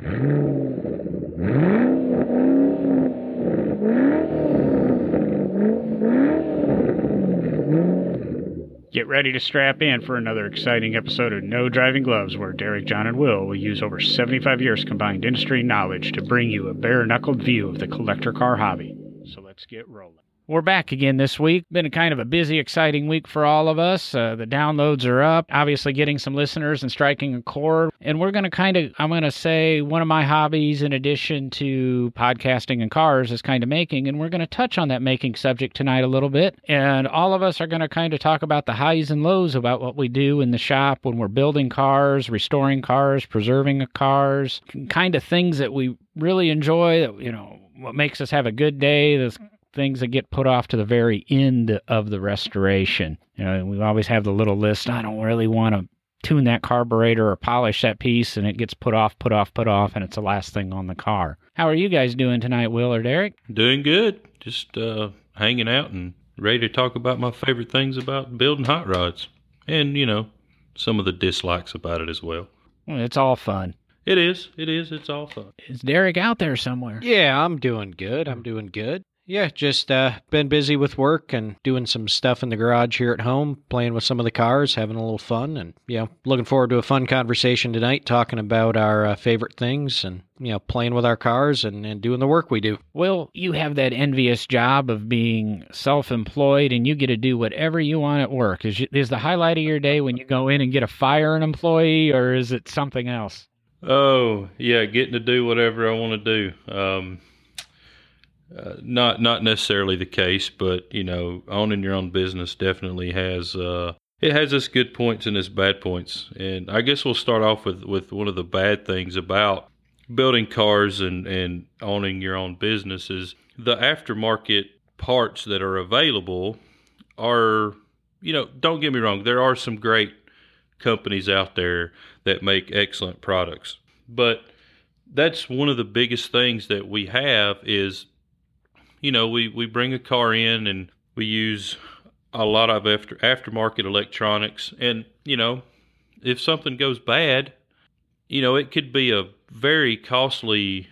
Get ready to strap in for another exciting episode of No Driving Gloves, where Derek, John, and Will will use over 75 years combined industry knowledge to bring you a bare knuckled view of the collector car hobby. So let's get rolling. We're back again this week. Been a kind of a busy, exciting week for all of us. Uh, the downloads are up, obviously getting some listeners and striking a chord. And we're going to kind of, I'm going to say, one of my hobbies in addition to podcasting and cars is kind of making. And we're going to touch on that making subject tonight a little bit. And all of us are going to kind of talk about the highs and lows about what we do in the shop when we're building cars, restoring cars, preserving cars, kind of things that we really enjoy, you know, what makes us have a good day, the things that get put off to the very end of the restoration. You know, we always have the little list. I don't really want to tune that carburetor or polish that piece, and it gets put off, put off, put off, and it's the last thing on the car. How are you guys doing tonight, Will or Derek? Doing good. Just uh, hanging out and ready to talk about my favorite things about building hot rods, and you know, some of the dislikes about it as well. well it's all fun. It is. It is. It's all fun. Is Derek out there somewhere? Yeah, I'm doing good. I'm doing good. Yeah, just uh, been busy with work and doing some stuff in the garage here at home, playing with some of the cars, having a little fun, and yeah, looking forward to a fun conversation tonight, talking about our uh, favorite things and you know playing with our cars and, and doing the work we do. Well, you have that envious job of being self-employed, and you get to do whatever you want at work. Is is the highlight of your day when you go in and get to fire an employee, or is it something else? Oh yeah, getting to do whatever I want to do. Um, uh, not not necessarily the case, but you know, owning your own business definitely has uh, it has its good points and its bad points. And I guess we'll start off with with one of the bad things about building cars and and owning your own business is the aftermarket parts that are available are you know don't get me wrong there are some great companies out there that make excellent products but that's one of the biggest things that we have is you know, we, we bring a car in and we use a lot of after aftermarket electronics. And, you know, if something goes bad, you know, it could be a very costly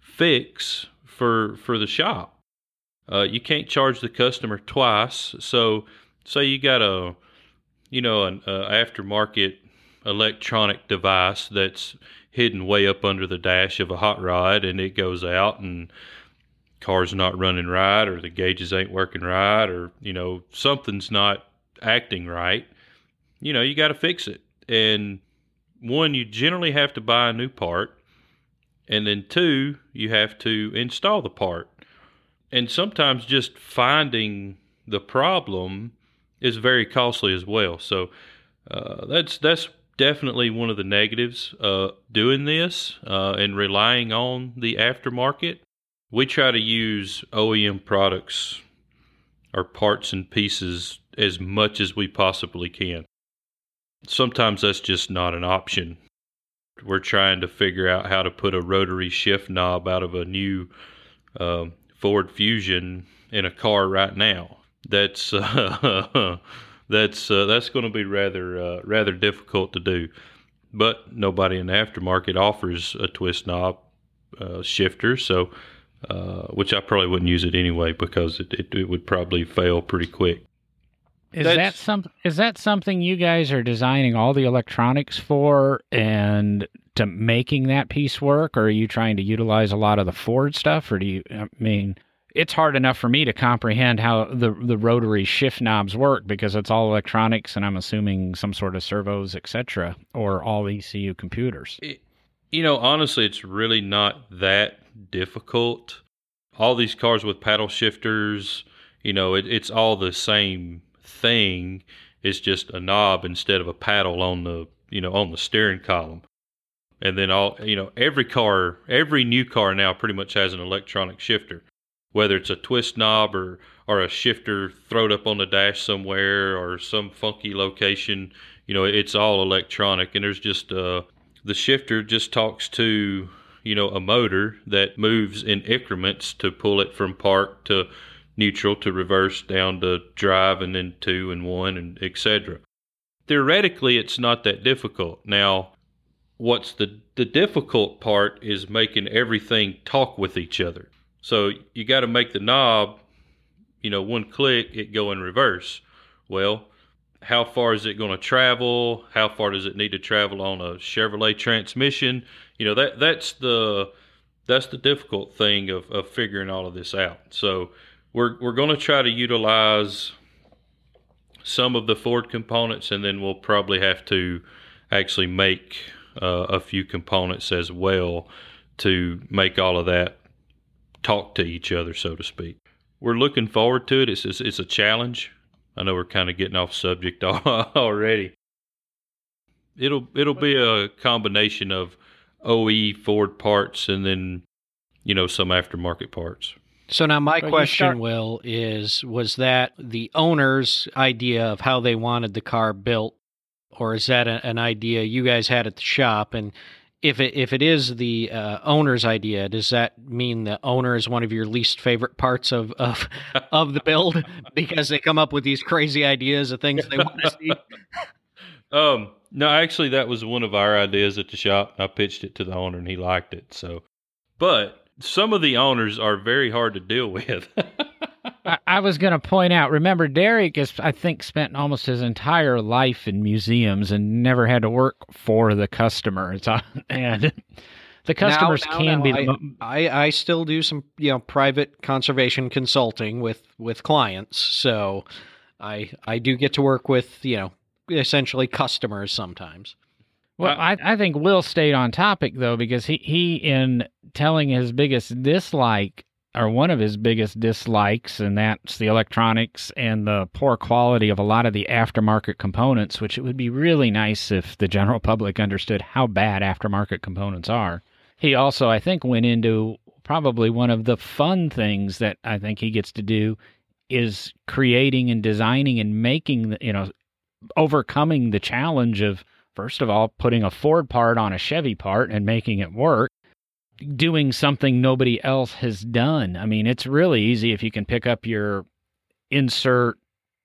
fix for for the shop. Uh, you can't charge the customer twice. So, say you got a, you know, an aftermarket electronic device that's hidden way up under the dash of a hot rod, and it goes out and car's not running right or the gauges ain't working right or you know something's not acting right you know you got to fix it. And one you generally have to buy a new part and then two you have to install the part. And sometimes just finding the problem is very costly as well. So uh, that's that's definitely one of the negatives uh, doing this uh, and relying on the aftermarket we try to use OEM products or parts and pieces as much as we possibly can. Sometimes that's just not an option. We're trying to figure out how to put a rotary shift knob out of a new uh, Ford Fusion in a car right now. That's uh, that's uh, that's going to be rather uh, rather difficult to do. But nobody in the aftermarket offers a twist knob uh, shifter, so uh, which I probably wouldn't use it anyway because it, it, it would probably fail pretty quick. Is That's, that some? Is that something you guys are designing all the electronics for and to making that piece work, or are you trying to utilize a lot of the Ford stuff, or do you? I mean, it's hard enough for me to comprehend how the the rotary shift knobs work because it's all electronics, and I'm assuming some sort of servos, etc., or all the ECU computers. It, you know, honestly, it's really not that difficult. All these cars with paddle shifters, you know, it, it's all the same thing. It's just a knob instead of a paddle on the, you know, on the steering column. And then all, you know, every car, every new car now pretty much has an electronic shifter, whether it's a twist knob or, or a shifter thrown up on the dash somewhere or some funky location. You know, it's all electronic, and there's just uh, the shifter just talks to you know, a motor that moves in increments to pull it from park to neutral to reverse down to drive and then two and one and etc. Theoretically, it's not that difficult. Now, what's the the difficult part is making everything talk with each other. So you got to make the knob, you know, one click it go in reverse. Well, how far is it going to travel? How far does it need to travel on a Chevrolet transmission? You know that that's the that's the difficult thing of, of figuring all of this out. So we're we're going to try to utilize some of the Ford components, and then we'll probably have to actually make uh, a few components as well to make all of that talk to each other, so to speak. We're looking forward to it. It's it's, it's a challenge. I know we're kind of getting off subject already. It'll it'll be a combination of OE Ford parts and then you know some aftermarket parts. So now my Well, question, start- Will, is was that the owner's idea of how they wanted the car built, or is that a, an idea you guys had at the shop? And if it if it is the uh, owner's idea, does that mean the owner is one of your least favorite parts of of, of the build because they come up with these crazy ideas of things they want to see? Um, no, actually, that was one of our ideas at the shop. I pitched it to the owner, and he liked it. So, but some of the owners are very hard to deal with. I, I was going to point out. Remember, Derek has, I think, spent almost his entire life in museums and never had to work for the customer. It's uh, and the customers Now- now- can now be. I, the mo- I I still do some you know private conservation consulting with with clients, so I I do get to work with you know essentially customers sometimes. Well, uh, I, I think Will stayed on topic though because he he in telling his biggest dislike or one of his biggest dislikes, and that's the electronics and the poor quality of a lot of the aftermarket components. Which it would be really nice if the general public understood how bad aftermarket components are. He also, I think, went into probably one of the fun things that I think he gets to do is creating and designing and making you know overcoming the challenge of first of all putting a Ford part on a Chevy part and making it work doing something nobody else has done. I mean it's really easy if you can pick up your insert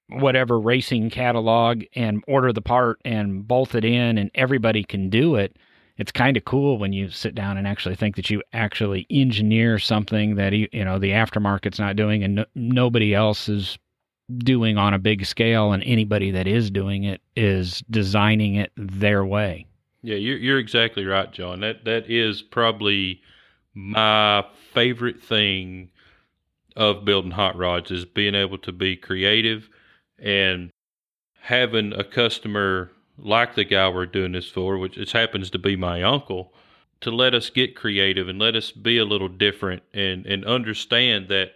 whatever racing catalog and order the part and bolt it in and everybody can do it. It's kind of cool when you sit down and actually think that you actually engineer something that you know the aftermarket's not doing and no, nobody else is doing on a big scale and anybody that is doing it is designing it their way. Yeah, you're you're exactly right, John. That that is probably my favorite thing of building hot rods is being able to be creative and having a customer like the guy we're doing this for, which just happens to be my uncle, to let us get creative and let us be a little different and and understand that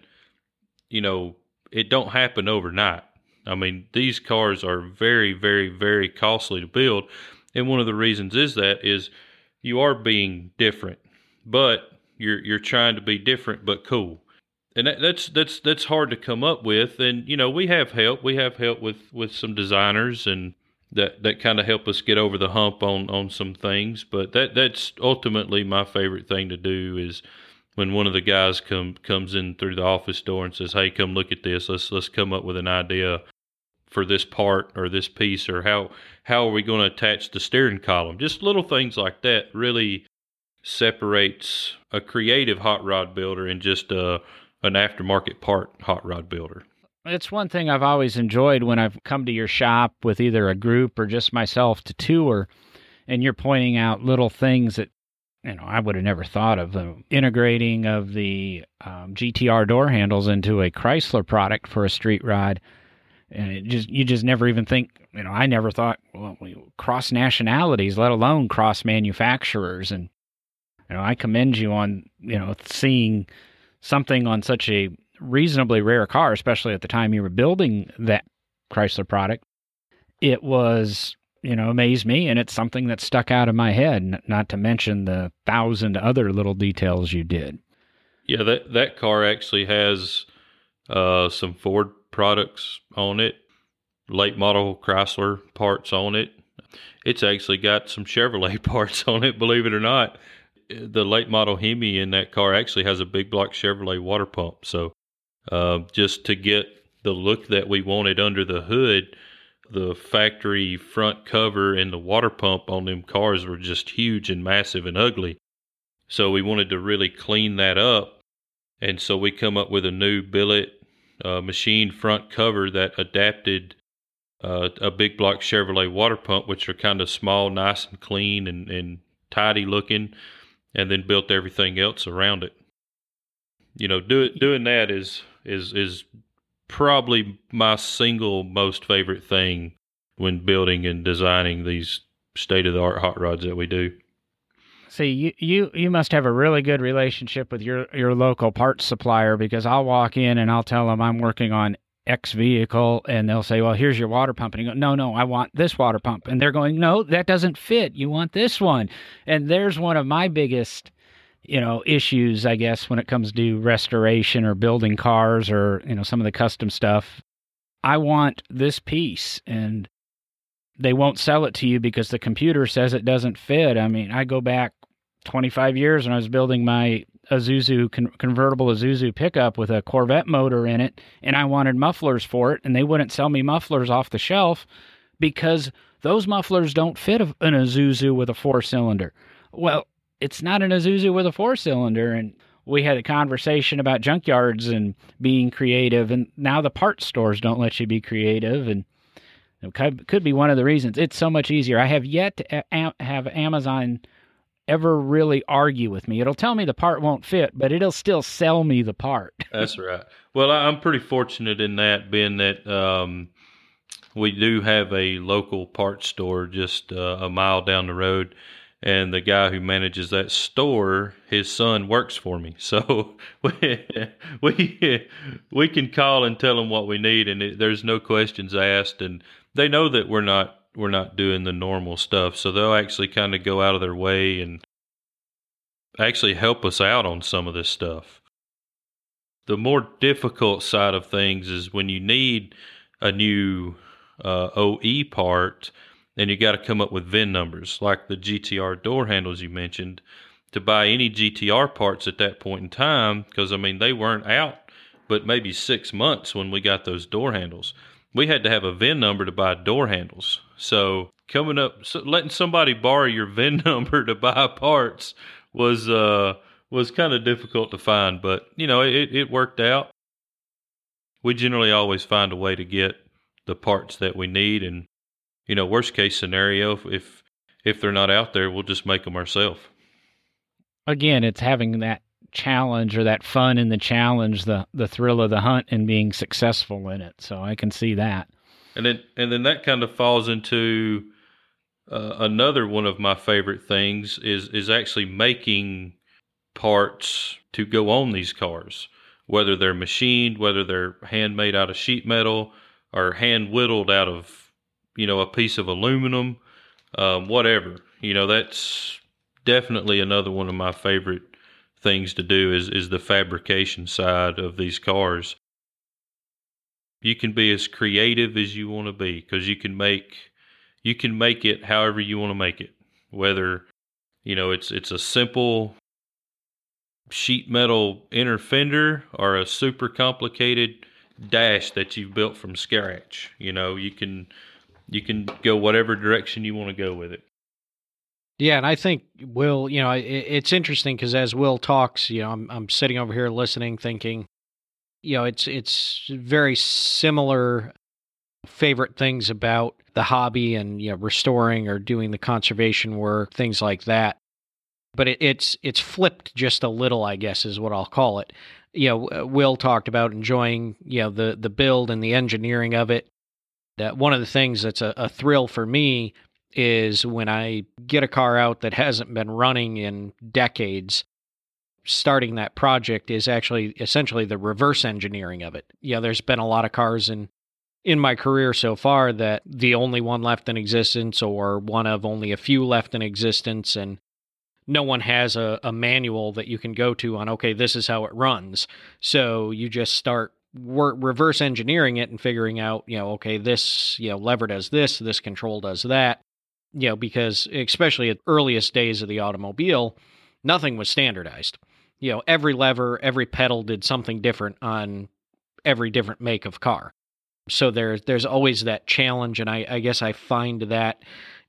you know it don't happen overnight. I mean, these cars are very, very, very costly to build. And one of the reasons is that is you are being different, but you're you're trying to be different but cool. And that, that's that's that's hard to come up with. And you know, we have help. We have help with with some designers and that that kind of help us get over the hump on on some things. But that that's ultimately my favorite thing to do is when one of the guys come comes in through the office door and says, "Hey, come look at this. Let's let's come up with an idea for this part or this piece or how how are we going to attach the steering column?" Just little things like that really separates a creative hot rod builder and just uh, an aftermarket part hot rod builder. It's one thing I've always enjoyed when I've come to your shop with either a group or just myself to tour, and you're pointing out little things that you know I would have never thought of. The integrating of the um, GTR door handles into a Chrysler product for a street ride. and it just you just never even think. You know, I never thought well, we cross nationalities, let alone cross manufacturers, and you know I commend you on you know seeing something on such a reasonably rare car, especially at the time you were building that Chrysler product, it was, you know, amazed me. And it's something that stuck out of my head, not to mention the thousand other little details you did. Yeah, that that car actually has uh, some Ford products on it, late model Chrysler parts on it. It's actually got some Chevrolet parts on it, believe it or not. The late model Hemi in that car actually has a big block Chevrolet water pump. So, uh, just to get the look that we wanted under the hood, the factory front cover and the water pump on them cars were just huge and massive and ugly. So we wanted to really clean that up. And so we come up with a new billet uh, machine front cover that adapted uh, a big block Chevrolet water pump, which are kind of small, nice and clean and, and tidy looking, and then built everything else around it. You know, do, doing that is is is probably my single most favorite thing when building and designing these state of the art hot rods that we do. See, you, you you must have a really good relationship with your your local parts supplier because I'll walk in and I'll tell them I'm working on X vehicle and they'll say, "Well, here's your water pump." And you go, "No, no, I want this water pump." And they're going, "No, that doesn't fit. You want this one." And there's one of my biggest you know issues i guess when it comes to restoration or building cars or you know some of the custom stuff i want this piece and they won't sell it to you because the computer says it doesn't fit i mean i go back 25 years when i was building my Isuzu con- convertible Isuzu pickup with a Corvette motor in it, and I wanted mufflers for it, and they wouldn't sell me mufflers off the shelf because those mufflers don't fit an Isuzu with a four cylinder. Well, it's not an Isuzu with a four cylinder, and we had a conversation about junkyards and being creative, and now the parts stores don't let you be creative, and it could be one of the reasons. It's so much easier. I have yet to have Amazon ever really argue with me. It'll tell me the part won't fit, but it'll still sell me the part. That's right. Well, I'm pretty fortunate in that, being that um, we do have a local parts store just uh, a mile down the road. And the guy who manages that store, his son works for me. So we we, we can call and tell him what we need, and it, there's no questions asked. And they know that we're not we're not doing the normal stuff. So they'll actually kind of go out of their way and actually help us out on some of this stuff. The more difficult side of things is when you need a new uh, OE part and you got to come up with VIN numbers, like the GTR door handles you mentioned, to buy any GTR parts at that point in time, because I mean, they weren't out but maybe six months when we got those door handles we had to have a VIN number to buy door handles. So coming up, so letting somebody borrow your VIN number to buy parts was uh was kind of difficult to find, but you know it it worked out. We generally always find a way to get the parts that we need, and you know worst case scenario if if they're not out there, we'll just make them ourselves. Again, it's having that challenge or that fun in the challenge, the the thrill of the hunt and being successful in it. So I can see that. And then and then that kind of falls into uh, another one of my favorite things is is actually making parts to go on these cars, whether they're machined, whether they're handmade out of sheet metal or hand whittled out of you know a piece of aluminum, um, whatever. You know that's definitely another one of my favorite things to do is is the fabrication side of these cars. You can be as creative as you want to be because you can make you can make it however you want to make it. Whether you know it's it's a simple sheet metal inner fender or a super complicated dash that you've built from scratch. You know, you can you can go whatever direction you want to go with it. Yeah, and I think Will, you know, it, it's interesting because as Will talks, you know, I'm I'm sitting over here listening, thinking, you know, it's it's very similar favorite things about the hobby and you know restoring or doing the conservation work, things like that. But it, it's it's flipped just a little, I guess, is what I'll call it. You know, Will talked about enjoying you know the the build and the engineering of it. That one of the things that's a, a thrill for me is when I get a car out that hasn't been running in decades, starting that project is actually essentially the reverse engineering of it. Yeah, there's been a lot of cars in in my career so far that the only one left in existence or one of only a few left in existence and no one has a, a manual that you can go to on okay this is how it runs so you just start work, reverse engineering it and figuring out you know okay this you know lever does this this control does that you know, because especially at earliest days of the automobile, nothing was standardized. You know, every lever, every pedal did something different on every different make of car. So there's there's always that challenge, and I, I guess I find that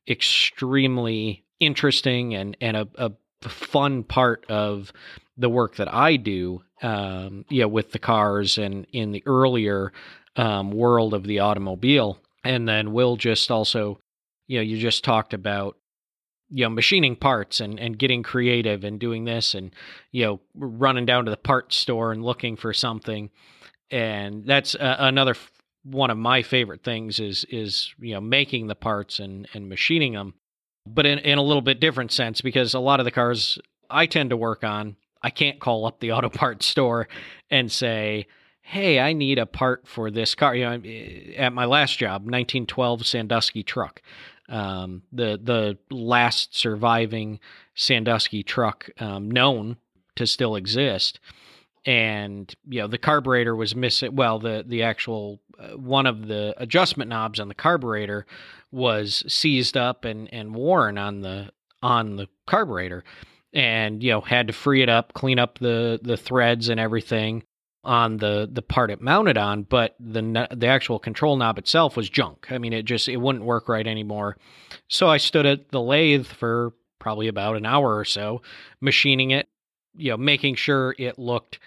extremely interesting and and a, a fun part of the work that I do, um, yeah, with the cars and in the earlier um, world of the automobile. And then we'll just also, you know, you just talked about, you know, machining parts and, and getting creative and doing this and, you know, running down to the parts store and looking for something. And that's uh, another f- one of my favorite things is, is, you know, making the parts and, and machining them, but in, in a little bit different sense because a lot of the cars I tend to work on, I can't call up the auto parts store and say, "Hey, I need a part for this car." You know, eh, at my last job, 1912 Sandusky truck, um, the the last surviving Sandusky truck um, known to still exist, and you know the carburetor was missing. Well, the the actual uh, one of the adjustment knobs on the carburetor was seized up and and worn on the on the carburetor and you know had to free it up clean up the the threads and everything on the the part it mounted on but the the actual control knob itself was junk. I mean it just it wouldn't work right anymore. So i stood at the lathe for probably about an hour or so machining it you know making sure it looked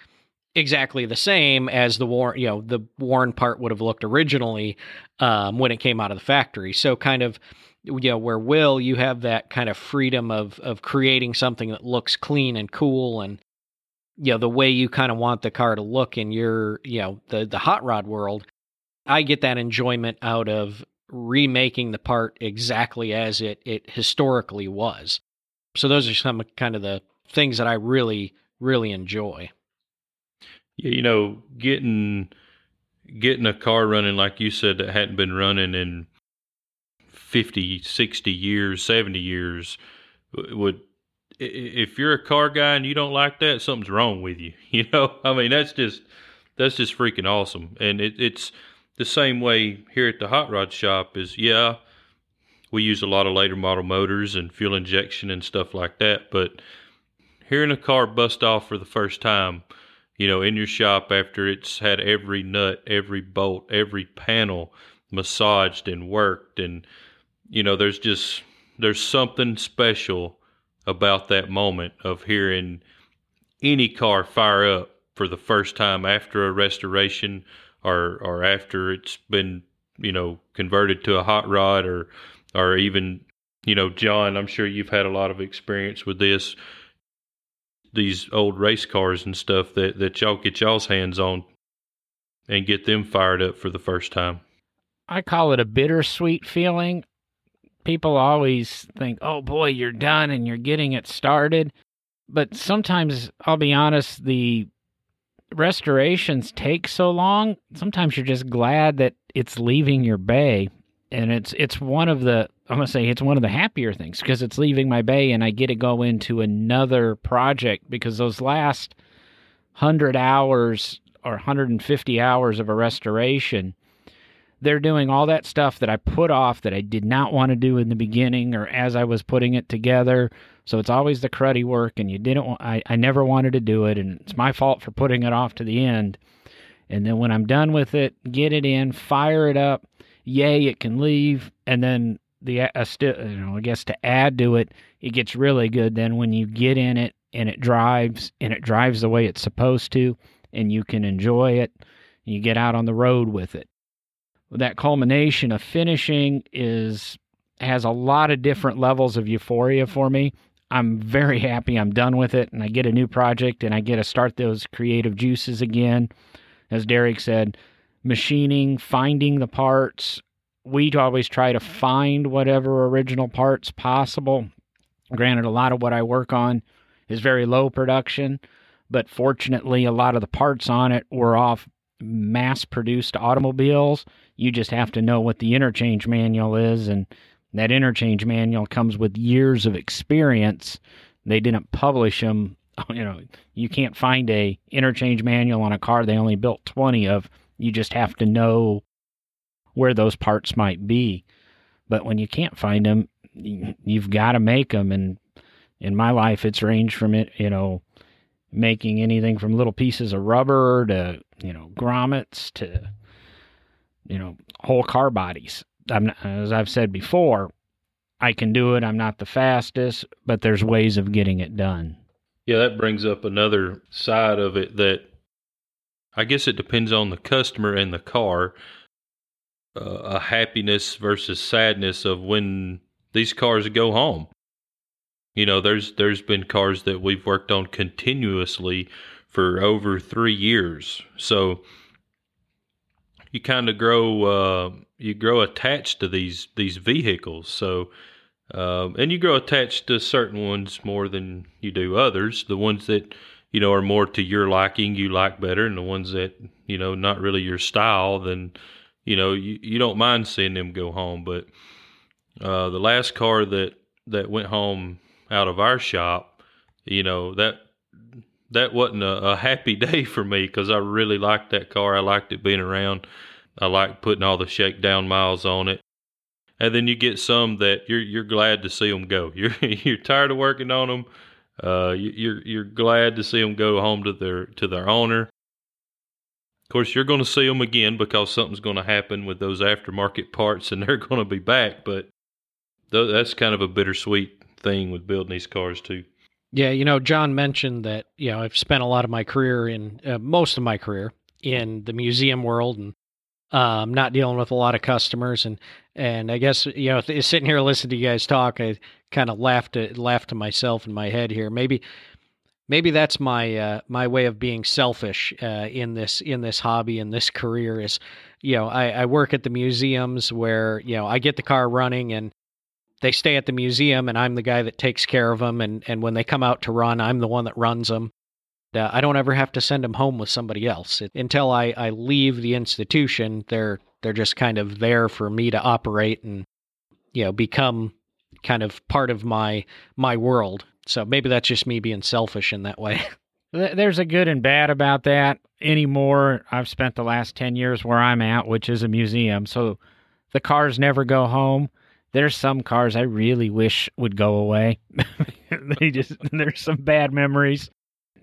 exactly the same as the worn you know the worn part would have looked originally um, when it came out of the factory. So kind of you know where will you have that kind of freedom of of creating something that looks clean and cool and you know the way you kind of want the car to look in your you know the the hot rod world i get that enjoyment out of remaking the part exactly as it it historically was. So those are some kind of the things that i really really enjoy. Yeah you know getting getting a car running like you said that hadn't been running in 50, 60 years, 70 years would if you're a car guy and you don't like that, something's wrong with you. You know, I mean, that's just that's just freaking awesome. And it, it's the same way here at the hot rod shop. Is yeah, we use a lot of later model motors and fuel injection and stuff like that. But hearing a car bust off for the first time, you know, in your shop after it's had every nut, every bolt, every panel massaged and worked and you know, there's just there's something special about that moment of hearing any car fire up for the first time after a restoration or or after it's been you know converted to a hot rod or or even you know John I'm sure you've had a lot of experience with this these old race cars and stuff that that y'all get y'all's hands on and get them fired up for the first time. I call it a bittersweet feeling people always think, oh boy, you're done and you're getting it started. But sometimes, I'll be honest, the restorations take so long. Sometimes you're just glad that it's leaving your bay. And it's it's one of the I'm gonna say it's one of the happier things because it's leaving my bay and I get to go into another project because those last hundred hours or 150 hours of a restoration they're doing all that stuff that I put off that I did not want to do in the beginning or as I was putting it together. So it's always the cruddy work, and you didn't. I I never wanted to do it, and it's my fault for putting it off to the end. And then when I'm done with it, get it in, fire it up. Yay, it can leave, and then the uh, still, you know, I guess to add to it, it gets really good. Then when you get in it and it drives and it drives the way it's supposed to, and you can enjoy it, you get out on the road with it that culmination of finishing is has a lot of different levels of euphoria for me. I'm very happy I'm done with it and I get a new project and I get to start those creative juices again. As Derek said, machining, finding the parts. We always try to find whatever original parts possible. Granted, a lot of what I work on is very low production, but fortunately, a lot of the parts on it were off mass produced automobiles. You just have to know what the interchange manual is, and that interchange manual comes with years of experience. They didn't publish them. You know, you can't find a interchange manual on a car they only built 20 of. You just have to know where those parts might be. But when you can't find them, you've got to make them. And in my life, it's ranged from it, you know, making anything from little pieces of rubber to, you know, grommets to you know, whole car bodies. I'm as I've said before, I can do it. I'm not the fastest, but there's ways of getting it done. Yeah, that brings up another side of it that I guess it depends on the customer and the car. Uh, a happiness versus sadness of when these cars go home. You know, there's there's been cars that we've worked on continuously for over three years. So you kind of grow uh, you grow attached to these these vehicles. So um, and you grow attached to certain ones more than you do others. The ones that you know are more to your liking, you like better, and the ones that you know not really your style, then you know you, you don't mind seeing them go home. But uh, the last car that that went home out of our shop, you know that that wasn't a, a happy day for me because I really liked that car. I liked it being around. I liked putting all the shakedown miles on it. And then you get some that you're you're glad to see them go. You're you're tired of working on them. Uh, you're you're glad to see them go home to their to their owner. Of course, you're going to see them again because something's going to happen with those aftermarket parts, and they're going to be back. But that's kind of a bittersweet thing with building these cars too. Yeah, you know, John mentioned that you know I've spent a lot of my career in uh, most of my career in the museum world and um, not dealing with a lot of customers and and I guess you know sitting here listening to you guys talk, I kind of laughed at, laughed to myself in my head here. Maybe maybe that's my uh, my way of being selfish uh, in this in this hobby in this career is you know I, I work at the museums where you know I get the car running and they stay at the museum and I'm the guy that takes care of them. And, and when they come out to run, I'm the one that runs them. Uh, I don't ever have to send them home with somebody else. It, until I, I leave the institution, they're they're just kind of there for me to operate and you know become kind of part of my my world. So maybe that's just me being selfish in that way. There's a good and bad about that. Anymore, I've spent the last 10 years where I'm at, which is a museum. So the cars never go home there's some cars I really wish would go away. they just there's some bad memories.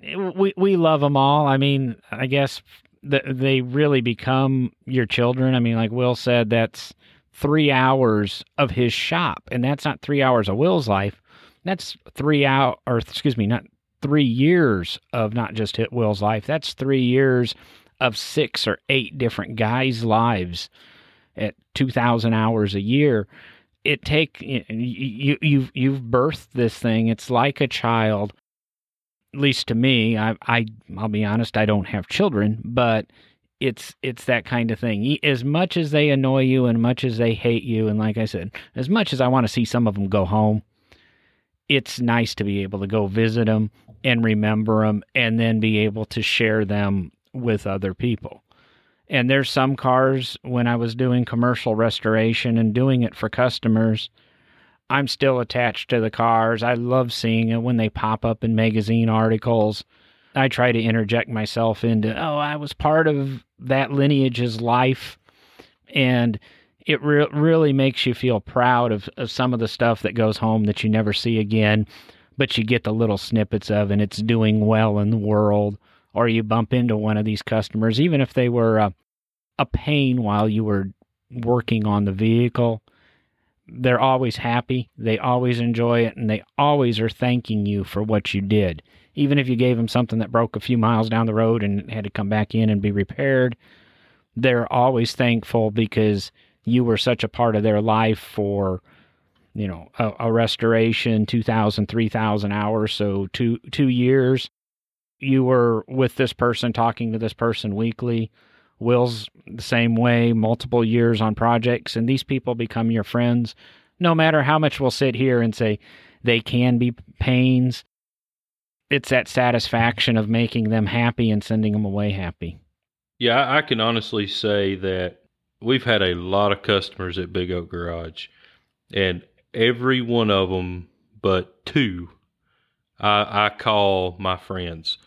We we love them all. I mean, I guess th- they really become your children. I mean, like Will said, that's three hours of his shop, and that's not three hours of Will's life. That's three out, or excuse me, not three years of not just hit Will's life. That's three years of six or eight different guys' lives at two thousand hours a year it take you you've you've birthed this thing. It's like a child. At least to me, I I I'll be honest, I don't have children, but it's it's that kind of thing. As much as they annoy you, and much as they hate you, and like I said, as much as I want to see some of them go home, it's nice to be able to go visit them and remember them, and then be able to share them with other people. And there's some cars when I was doing commercial restoration and doing it for customers, I'm still attached to the cars. I love seeing it when they pop up in magazine articles. I try to interject myself into, oh, I was part of that lineage's life. And it re- really makes you feel proud of, of some of the stuff that goes home that you never see again, but you get the little snippets of and it's doing well in the world. Or you bump into one of these customers, even if they were uh, a pain while you were working on the vehicle. They're always happy, they always enjoy it, and they always are thanking you for what you did. Even if you gave them something that broke a few miles down the road and had to come back in and be repaired, they're always thankful because you were such a part of their life for you know a, a restoration 2000 3000 hours so two two years you were with this person talking to this person weekly Will's the same way, multiple years on projects, and these people become your friends. No matter how much we'll sit here and say they can be pains, it's that satisfaction of making them happy and sending them away happy. Yeah, I can honestly say that we've had a lot of customers at Big Oak Garage, and every one of them but two I, I call my friends.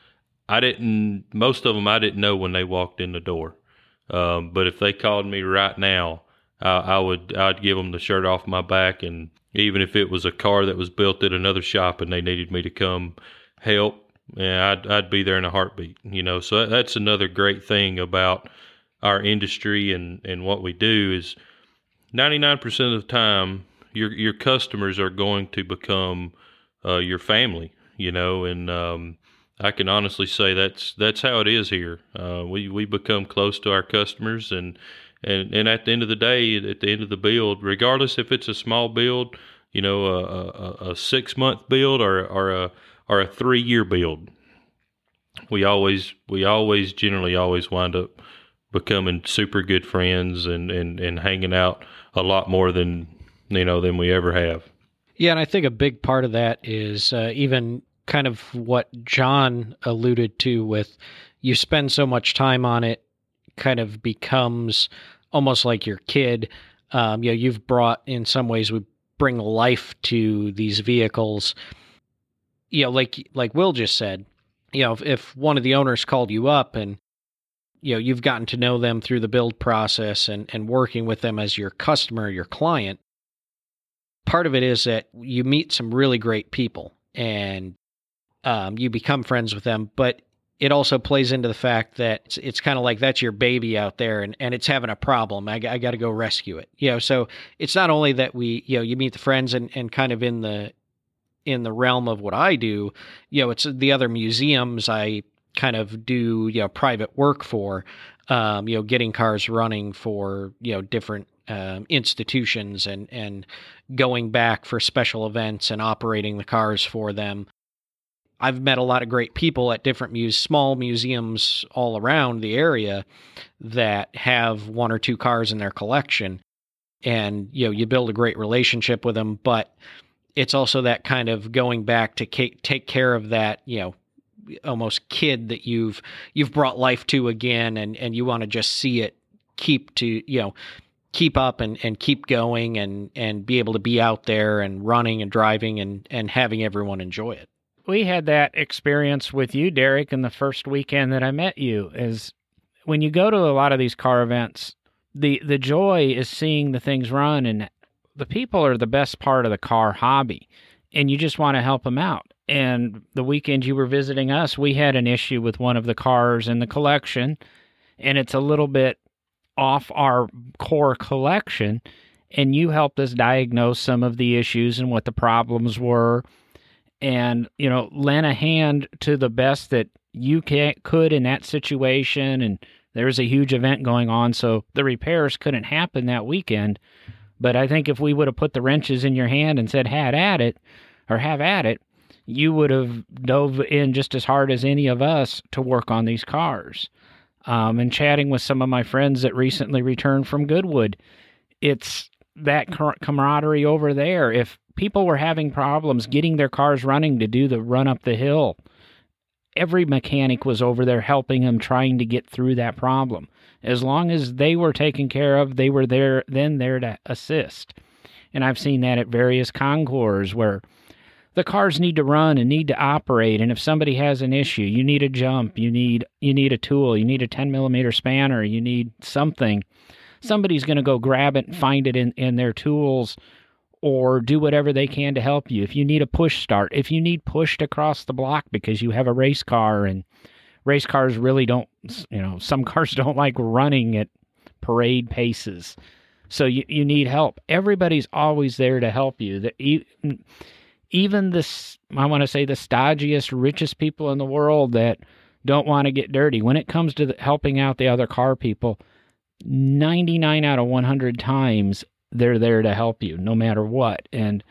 I didn't, most of them I didn't know when they walked in the door. Um, but if they called me right now, uh, I would I'd give them the shirt off my back, and even if it was a car that was built at another shop and they needed me to come help, yeah, I'd I'd be there in a heartbeat. You know, so that's another great thing about our industry and and what we do is 99% of the time your your customers are going to become uh, your family, you know, and um, I can honestly say that's that's how it is here. Uh, we we become close to our customers, and and and at the end of the day, at the end of the build, regardless if it's a small build, you know, a, a, a six month build or or a or a three year build, we always we always generally always wind up becoming super good friends and and and hanging out a lot more than you know than we ever have. Yeah, and I think a big part of that is uh, even kind of what John alluded to with you spend so much time on it, kind of becomes almost like your kid. Um, you know, you've brought in some ways we bring life to these vehicles. You know, like like Will just said, you know, if, if one of the owners called you up and you know you've gotten to know them through the build process and and working with them as your customer, your client. Part of it is that you meet some really great people and um, you become friends with them, but it also plays into the fact that it's, it's kind of like that's your baby out there and, and it's having a problem. I, I got to go rescue it. You know, so it's not only that we, you know, you meet the friends and, and kind of in the, in the realm of what I do, you know, it's the other museums I kind of do, you know, private work for, um, you know, getting cars running for, you know, different um, institutions and, and going back for special events and operating the cars for them. I've met a lot of great people at different muse, small museums all around the area that have one or two cars in their collection, and you know you build a great relationship with them. But it's also that kind of going back to take care of that you know almost kid that you've you've brought life to again, and and you want to just see it keep to you know keep up and, and keep going and, and be able to be out there and running and driving and, and having everyone enjoy it we had that experience with you, Derek, in the first weekend that I met you. Is when you go to a lot of these car events, the the joy is seeing the things run, and the people are the best part of the car hobby, and you just want to help them out. And the weekend you were visiting us, we had an issue with one of the cars in the collection, and it's a little bit off our core collection. And you helped us diagnose some of the issues and what the problems were and you know lend a hand to the best that you can, could in that situation and there was a huge event going on so the repairs couldn't happen that weekend. But i think if we would have put the wrenches in your hand and said had at it or have at it you would have dove in just as hard as any of us to work on these cars. Um, and chatting with some of my friends that recently returned from goodwood it's that camaraderie over there. If people were having problems getting their cars running to do the run up the hill. Every mechanic was over there helping them, trying to get through that problem. As long as they were taken care of, they were there then there to assist. And I've seen that at various concours where the cars need to run and need to operate and if somebody has an issue you need a jump you need you need a tool you need a 10 millimeter spanner you need something somebody's going to go grab it and find it in, in their tools or do whatever they can to help you. If you need a push start, if you need pushed across the block because you have a race car and race cars really don't, you know, some cars don't like running at parade paces. So you, you need help. Everybody's always there to help you. Even this, I want to say the stodgiest, richest people in the world that don't want to get dirty. When it comes to the, helping out the other car people, 99 out of 100 times they're there to help you no matter what. And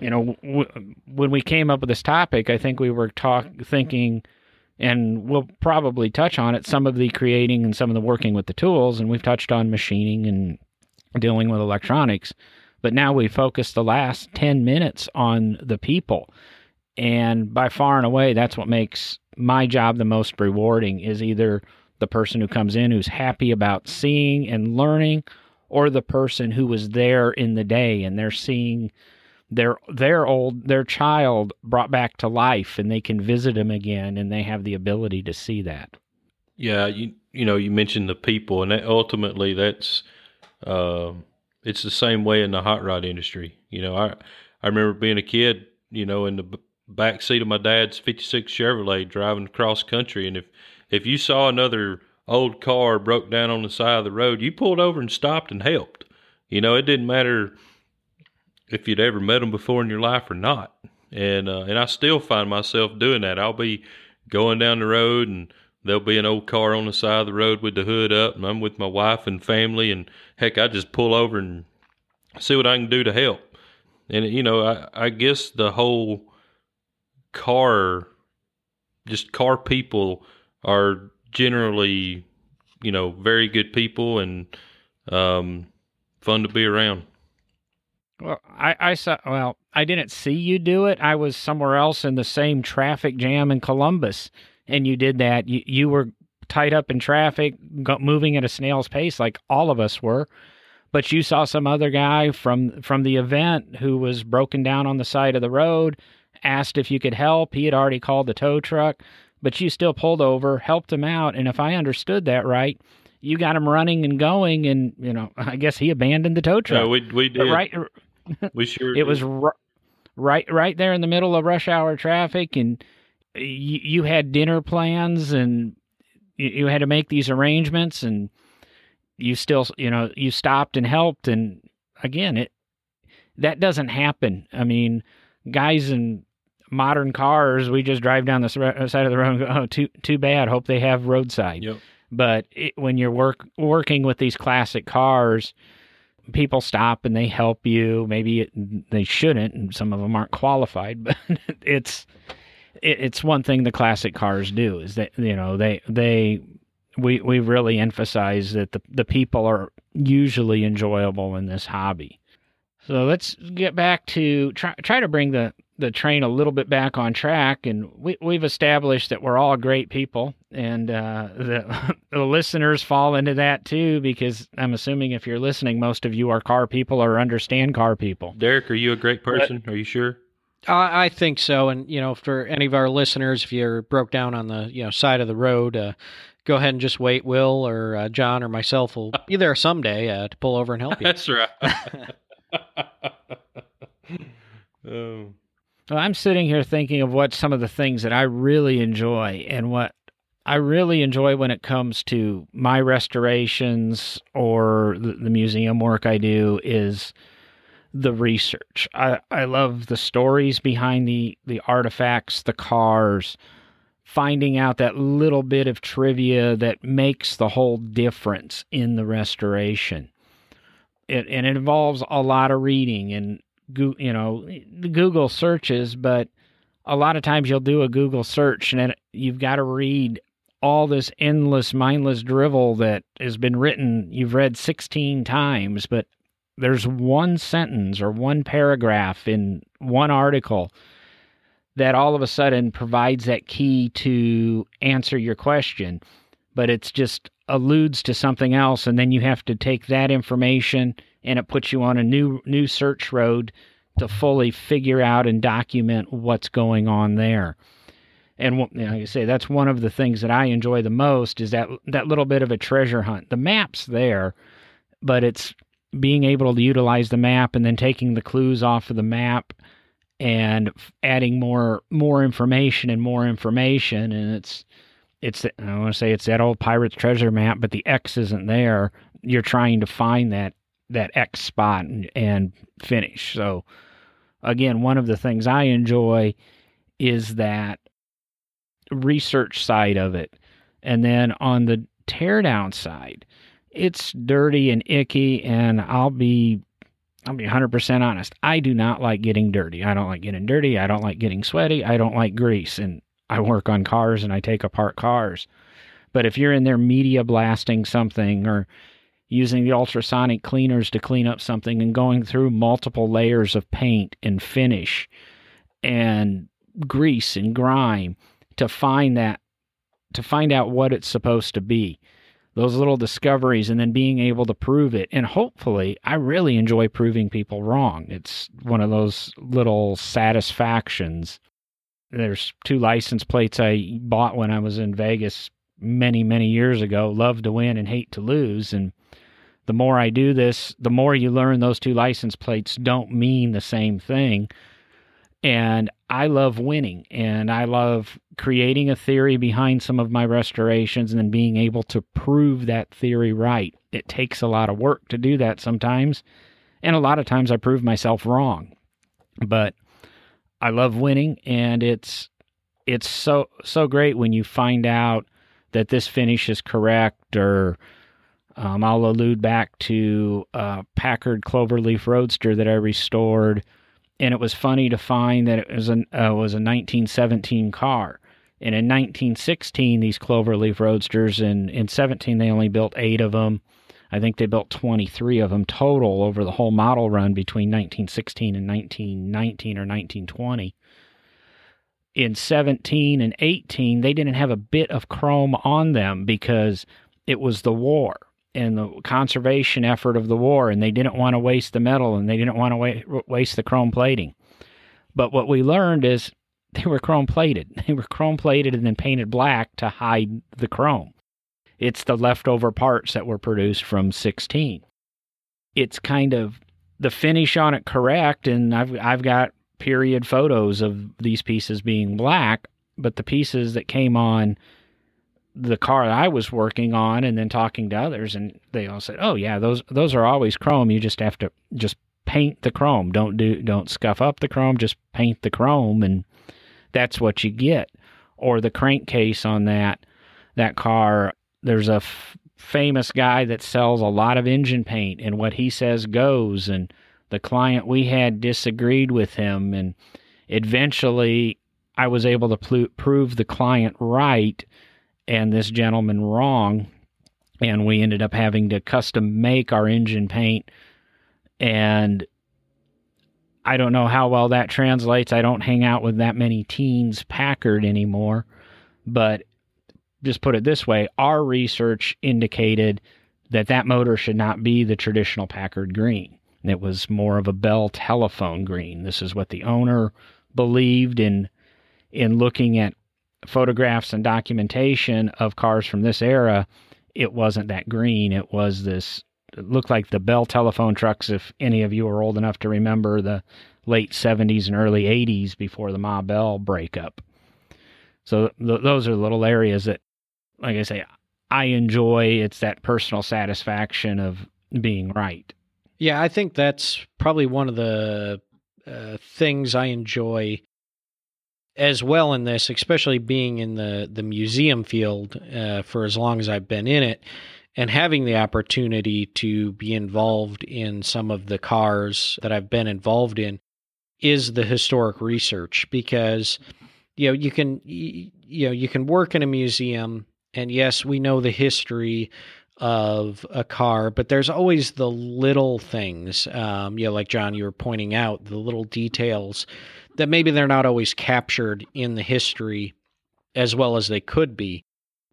you know, w- when we came up with this topic, I think we were talk thinking, and we'll probably touch on it. Some of the creating and some of the working with the tools, and we've touched on machining and dealing with electronics. But now we focus the last ten minutes on the people, and by far and away, that's what makes my job the most rewarding. Is either the person who comes in who's happy about seeing and learning or the person who was there in the day and they're seeing their their old their child brought back to life and they can visit him again and they have the ability to see that. Yeah you you know you mentioned the people and that ultimately that's uh, it's the same way in the hot rod industry. You know i i remember being a kid you know in the back seat of my dad's 56 chevrolet driving across country and if if you saw another old car broke down on the side of the road, you pulled over and stopped and helped. You know, it didn't matter if you'd ever met them before in your life or not. And uh, and I still find myself doing that. I'll be going down the road and there'll be an old car on the side of the road with the hood up and I'm with my wife and family and heck I just pull over and see what I can do to help. And you know, I, I guess the whole car just car people are generally, you know, very good people and um, fun to be around. Well, I, I saw. Well, I didn't see you do it. I was somewhere else in the same traffic jam in Columbus, and you did that. You you were tied up in traffic, moving at a snail's pace, like all of us were. But you saw some other guy from from the event who was broken down on the side of the road. Asked if you could help. He had already called the tow truck, but you still pulled over, helped him out, and if I understood that right, you got him running and going, and you know, I guess he abandoned the tow truck. No, we we did. Right, we sure. it did. was r- right right there in the middle of rush hour traffic, and you, you had dinner plans, and you, you had to make these arrangements, and you still, you know, you stopped and helped, and again, it that doesn't happen. I mean, guys in modern cars, we just drive down the uh, side of the road and go, "Oh, too too bad. Hope they have roadside." Yep. But it, when you're work working with these classic cars, people stop and they help you. Maybe it, they shouldn't, and some of them aren't qualified. But it's it, it's one thing the classic cars do is that you know they they we we really emphasize that the the people are usually enjoyable in this hobby. So let's get back to try try to bring the the train a little bit back on track, and we we've established that we're all great people, and uh, the the listeners fall into that too because I'm assuming if you're listening, most of you are car people or understand car people. Derek, are you a great person? Are you sure? I I think so, and you know, for any of our listeners, if you're broke down on the you know side of the road, uh, go ahead and just wait. Will or uh, John or myself will be there someday uh, to pull over and help you. That's right. oh. Well, I'm sitting here thinking of what some of the things that I really enjoy and what I really enjoy when it comes to my restorations or the, the museum work I do is the research. I, I love the stories behind the, the artifacts, the cars, finding out that little bit of trivia that makes the whole difference in the restoration. It, and it involves a lot of reading and you know the Google searches, but a lot of times you'll do a Google search and you've got to read all this endless, mindless drivel that has been written. You've read 16 times, but there's one sentence or one paragraph in one article that all of a sudden provides that key to answer your question, but it's just alludes to something else, and then you have to take that information and it puts you on a new new search road to fully figure out and document what's going on there. And like I say, that's one of the things that I enjoy the most is that that little bit of a treasure hunt. The map's there, but it's being able to utilize the map and then taking the clues off of the map and adding more more information and more information and it's it's I want to say it's that old pirate's treasure map, but the X isn't there. You're trying to find that that X spot and, and finish. So again, one of the things I enjoy is that research side of it. And then on the teardown side, it's dirty and icky and I'll be I'll be 100% honest. I do not like getting dirty. I don't like getting dirty. I don't like getting sweaty. I don't like grease and I work on cars and I take apart cars. But if you're in there media blasting something or using the ultrasonic cleaners to clean up something and going through multiple layers of paint and finish and grease and grime to find that to find out what it's supposed to be. Those little discoveries and then being able to prove it. And hopefully i really enjoy proving people wrong. It's one of those little satisfactions. There's two license plates i bought when i was in vegas many many years ago love to win and hate to lose. And the more I do this, the more you learn those two license plates don't mean the same thing. And I love winning and I love creating a theory behind some of my restorations and then being able to prove that theory right. It takes a lot of work to do that sometimes. And a lot of times I prove myself wrong. But I love winning and it's it's so so great when you find out that this finish is correct or um, I'll allude back to a Packard Cloverleaf Roadster that I restored and it was funny to find that it was, an, uh, was a 1917 car. And in 1916, these Cloverleaf Roadsters, and in 17, they only built eight of them. I think they built 23 of them total over the whole model run between 1916 and 1919 or 1920. In 17 and 18, they didn't have a bit of chrome on them because it was the war and the conservation effort of the war, and they didn't want to waste the metal and they didn't want to wa- waste the chrome plating. But what we learned is they were chrome plated. They were chrome plated and then painted black to hide the chrome. It's the leftover parts that were produced from 16. It's kind of the finish on it correct, and I've I've got period photos of these pieces being black, but the pieces that came on the car I was working on and then talking to others and they all said, "Oh yeah, those those are always chrome. You just have to just paint the chrome. Don't do don't scuff up the chrome, just paint the chrome and that's what you get." Or the crankcase on that that car, there's a f- famous guy that sells a lot of engine paint and what he says goes and the client we had disagreed with him and eventually I was able to pl- prove the client right and this gentleman wrong. And we ended up having to custom make our engine paint. And I don't know how well that translates. I don't hang out with that many teens Packard anymore. But just put it this way our research indicated that that motor should not be the traditional Packard green. It was more of a Bell telephone green. This is what the owner believed in in looking at photographs and documentation of cars from this era, it wasn't that green. It was this, it looked like the Bell telephone trucks, if any of you are old enough to remember the late 70s and early 80s before the Ma Bell breakup. So th- those are little areas that, like I say, I enjoy. It's that personal satisfaction of being right. Yeah, I think that's probably one of the uh, things I enjoy as well in this, especially being in the the museum field uh, for as long as I've been in it, and having the opportunity to be involved in some of the cars that I've been involved in, is the historic research because you know you can you know you can work in a museum and yes we know the history of a car but there's always the little things um, you know like john you were pointing out the little details that maybe they're not always captured in the history as well as they could be.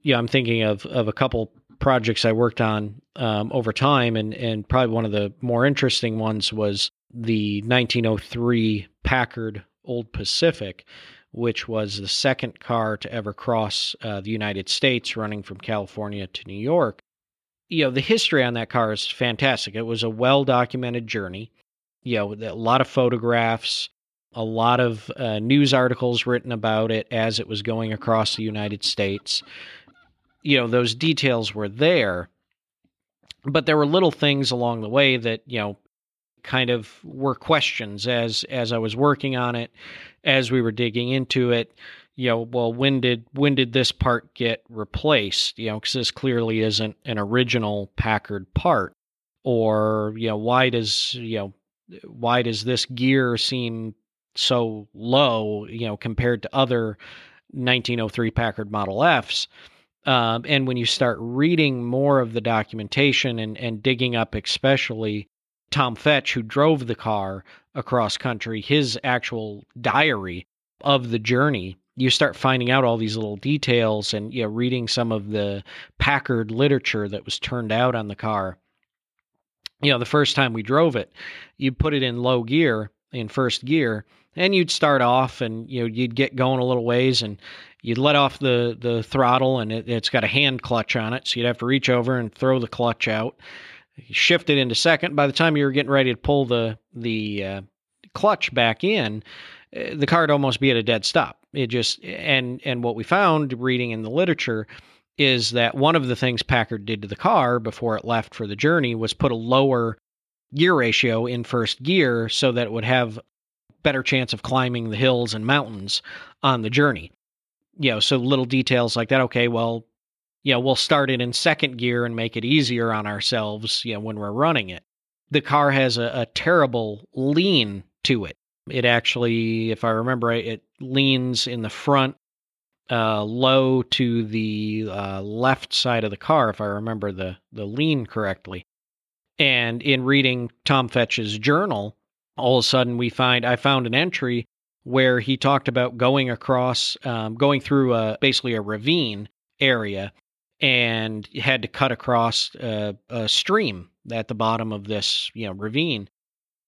Yeah, I'm thinking of of a couple projects I worked on um, over time, and and probably one of the more interesting ones was the 1903 Packard Old Pacific, which was the second car to ever cross uh, the United States, running from California to New York. You know, the history on that car is fantastic. It was a well documented journey. You know, a lot of photographs, a lot of uh, news articles written about it as it was going across the United States. You know, those details were there, but there were little things along the way that, you know, kind of were questions as as I was working on it, as we were digging into it. You know, well, when did when did this part get replaced? You know, because this clearly isn't an original Packard part, or you know, why does you know why does this gear seem so low, you know, compared to other 1903 Packard Model Fs. Um, and when you start reading more of the documentation and, and digging up, especially Tom Fetch, who drove the car across country, his actual diary of the journey, you start finding out all these little details and you know, reading some of the Packard literature that was turned out on the car. You know, the first time we drove it, you put it in low gear, in first gear, and you'd start off and you know you'd get going a little ways and you'd let off the the throttle and it, has got a hand clutch on it. So you'd have to reach over and throw the clutch out. Shift it into second. By the time you were getting ready to pull the the uh, clutch back in uh, the car would almost be at a dead stop. It just and and what we found reading in the literature is that one of the things Packard did to the car before it left for the journey was put a lower gear ratio in first gear so that it would have better chance of climbing the hills and mountains on the journey. You know, so little details like that. Okay, well, you know, we'll start it in second gear and make it easier on ourselves, you know, when we're running it. The car has a, a terrible lean to it. It actually, if I remember right, it leans in the front uh, low to the uh, left side of the car, if I remember the, the lean correctly. And in reading Tom Fetch's journal, all of a sudden we find I found an entry where he talked about going across, um, going through a, basically a ravine area and had to cut across a, a stream at the bottom of this you know ravine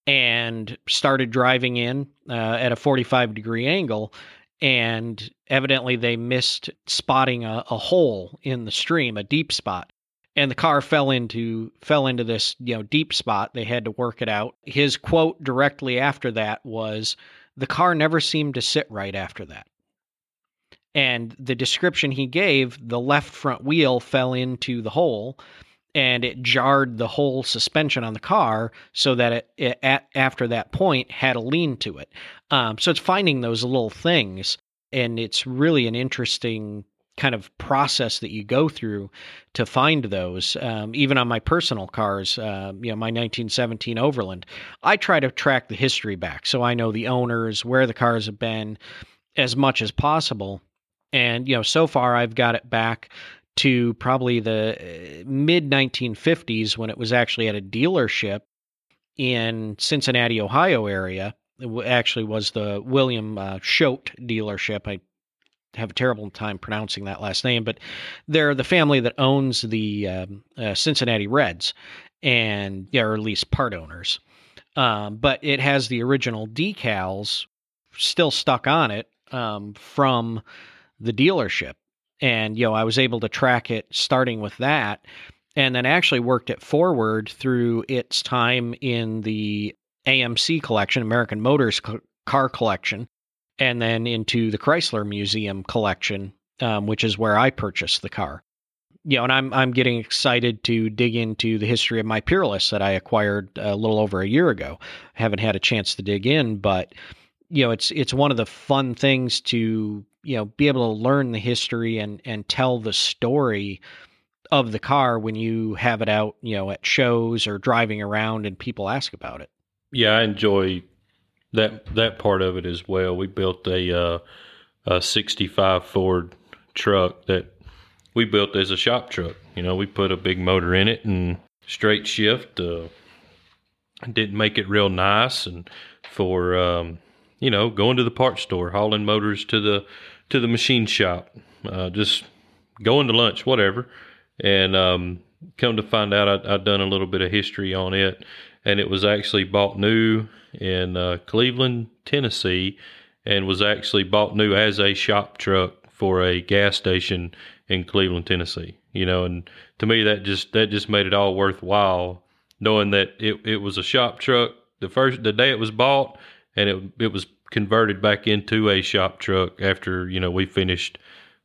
and started driving in uh, at a 45 degree angle. And evidently they missed spotting a, a, hole in the stream a deep spot and the car fell into fell into this you know deep spot they had to work it out his quote directly after that was the car never seemed to sit right after that and the description he gave, the left front wheel fell into the hole and it jarred the whole suspension on the car so that it, it at, after that point had a lean to it. Um, so it's finding those little things. And it's really an interesting kind of process that you go through to find those. Um, even on my personal cars, uh, you know, my 1917 Overland, I try to track the history back so I know the owners, where the cars have been, as much as possible. And, you know, so far I've got it back to probably the uh, mid 1950s when it was actually at a dealership in Cincinnati, Ohio area. It actually was the William uh, dealership. I have a terrible time pronouncing that last name, but they're the family that owns the um, uh, Cincinnati Reds, and or at least part owners. Um, but it has the original decals still stuck on it um, from the dealership. And, you know, I was able to track it starting with that and then actually worked it forward through its time in the AMC collection, American Motors car collection, and then into the Chrysler Museum collection, um, which is where I purchased the car. You know, and I'm I'm getting excited to dig into the history of my Peerless that I acquired a little over a year ago. I haven't had a chance to dig in, but you know, it's it's one of the fun things to you know be able to learn the history and and tell the story of the car when you have it out you know at shows or driving around and people ask about it yeah i enjoy that that part of it as well. We built a uh, a 65 ford truck that we built as a shop truck. You know we put a big motor in it and straight shift uh, didn't make it real nice and for um, you know, going to the parts store, hauling motors to the to the machine shop, uh, just going to lunch, whatever. And um, come to find out, I, I'd done a little bit of history on it, and it was actually bought new in uh, Cleveland, Tennessee, and was actually bought new as a shop truck for a gas station in Cleveland, Tennessee. You know, and to me that just that just made it all worthwhile, knowing that it, it was a shop truck the first the day it was bought and it it was converted back into a shop truck after you know we finished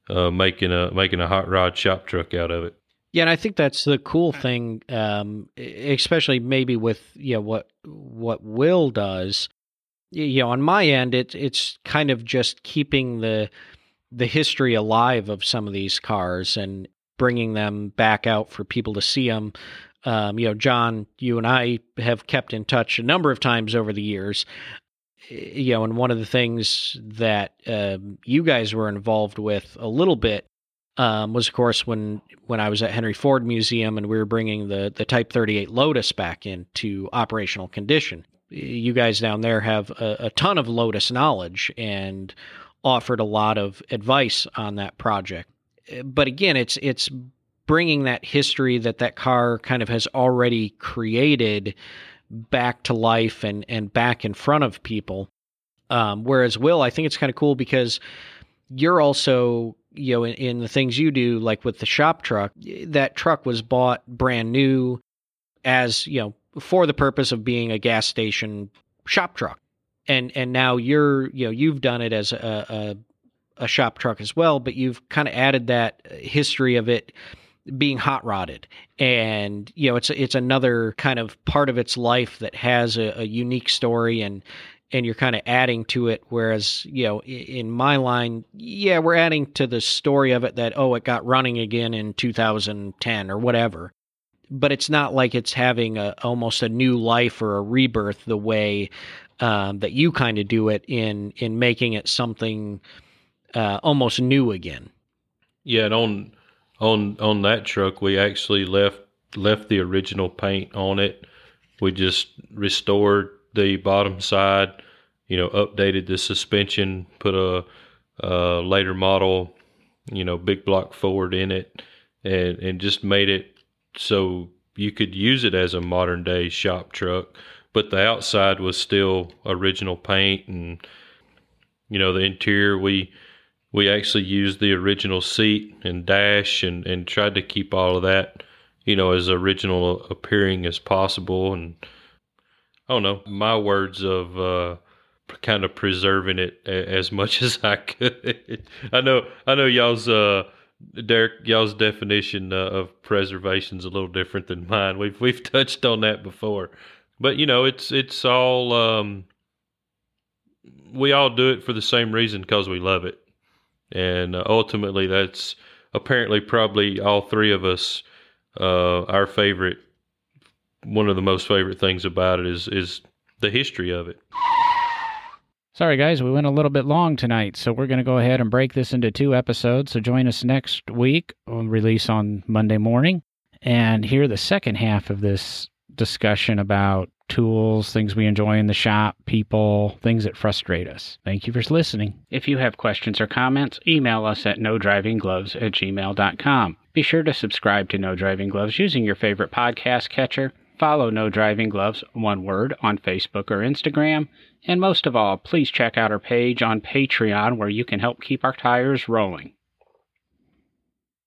uh, making a making a hot rod shop truck out of it. Yeah, and I think that's the cool thing, um, especially maybe with you know what what Will does. You know, on my end, it's it's kind of just keeping the the history alive of some of these cars and bringing them back out for people to see them. Um, you know, John, you and I have kept in touch a number of times over the years you know, and one of the things that um, you guys were involved with a little bit um, was, of course, when when I was at Henry Ford Museum and we were bringing the the Type 38 Lotus back into operational condition. You guys down there have a, a ton of Lotus knowledge and offered a lot of advice on that project. But again, it's it's bringing that history that that car kind of has already created back to life and and back in front of people. Um, whereas Will, I think it's kind of cool because you're also you know in, in, the things you do, like with the shop truck. That truck was bought brand new, as you know, for the purpose of being a gas station shop truck. and and now you're you know you've done it as a, a a shop truck as well, but you've kind of added that history of it being hot rodded and you know it's it's another kind of part of its life that has a, a unique story and and you're kind of adding to it whereas you know in my line yeah we're adding to the story of it that oh it got running again in 2010 or whatever but it's not like it's having a almost a new life or a rebirth the way um, that you kind of do it in in making it something uh, almost new again Yeah, and on on on that truck, we actually left left the original paint on it. We just restored the bottom side, you know, updated the suspension, put a, a later model, you know, big block Ford in it, and and just made it so you could use it as a modern day shop truck. But the outside was still original paint, and you know, the interior we we actually used the original seat and dash and, and tried to keep all of that, you know, as original appearing as possible. And I don't know, my words of uh, kind of preserving it a, as much as I could. I know, I know y'all's, uh, Derek, y'all's definition uh, of preservation is a little different than mine. We've, we've touched on that before, but you know, it's, it's all, um, we all do it for the same reason because we love it and uh, ultimately that's apparently probably all three of us uh, our favorite one of the most favorite things about it is is the history of it Sorry, guys, we went a little bit long tonight, so we're going to go ahead and break this into two episodes. So join us next week. We'll release on Monday morning and hear the second half of this discussion about tools, things we enjoy in the shop, people, things that frustrate us. Thank you for listening. If you have questions or comments, email us at no driving gloves at gmail.com. Be sure to subscribe to No Driving Gloves using your favorite podcast catcher. Follow No Driving Gloves, one word, on Facebook or Instagram. And most of all, please check out our page on Patreon where you can help keep our tires rolling.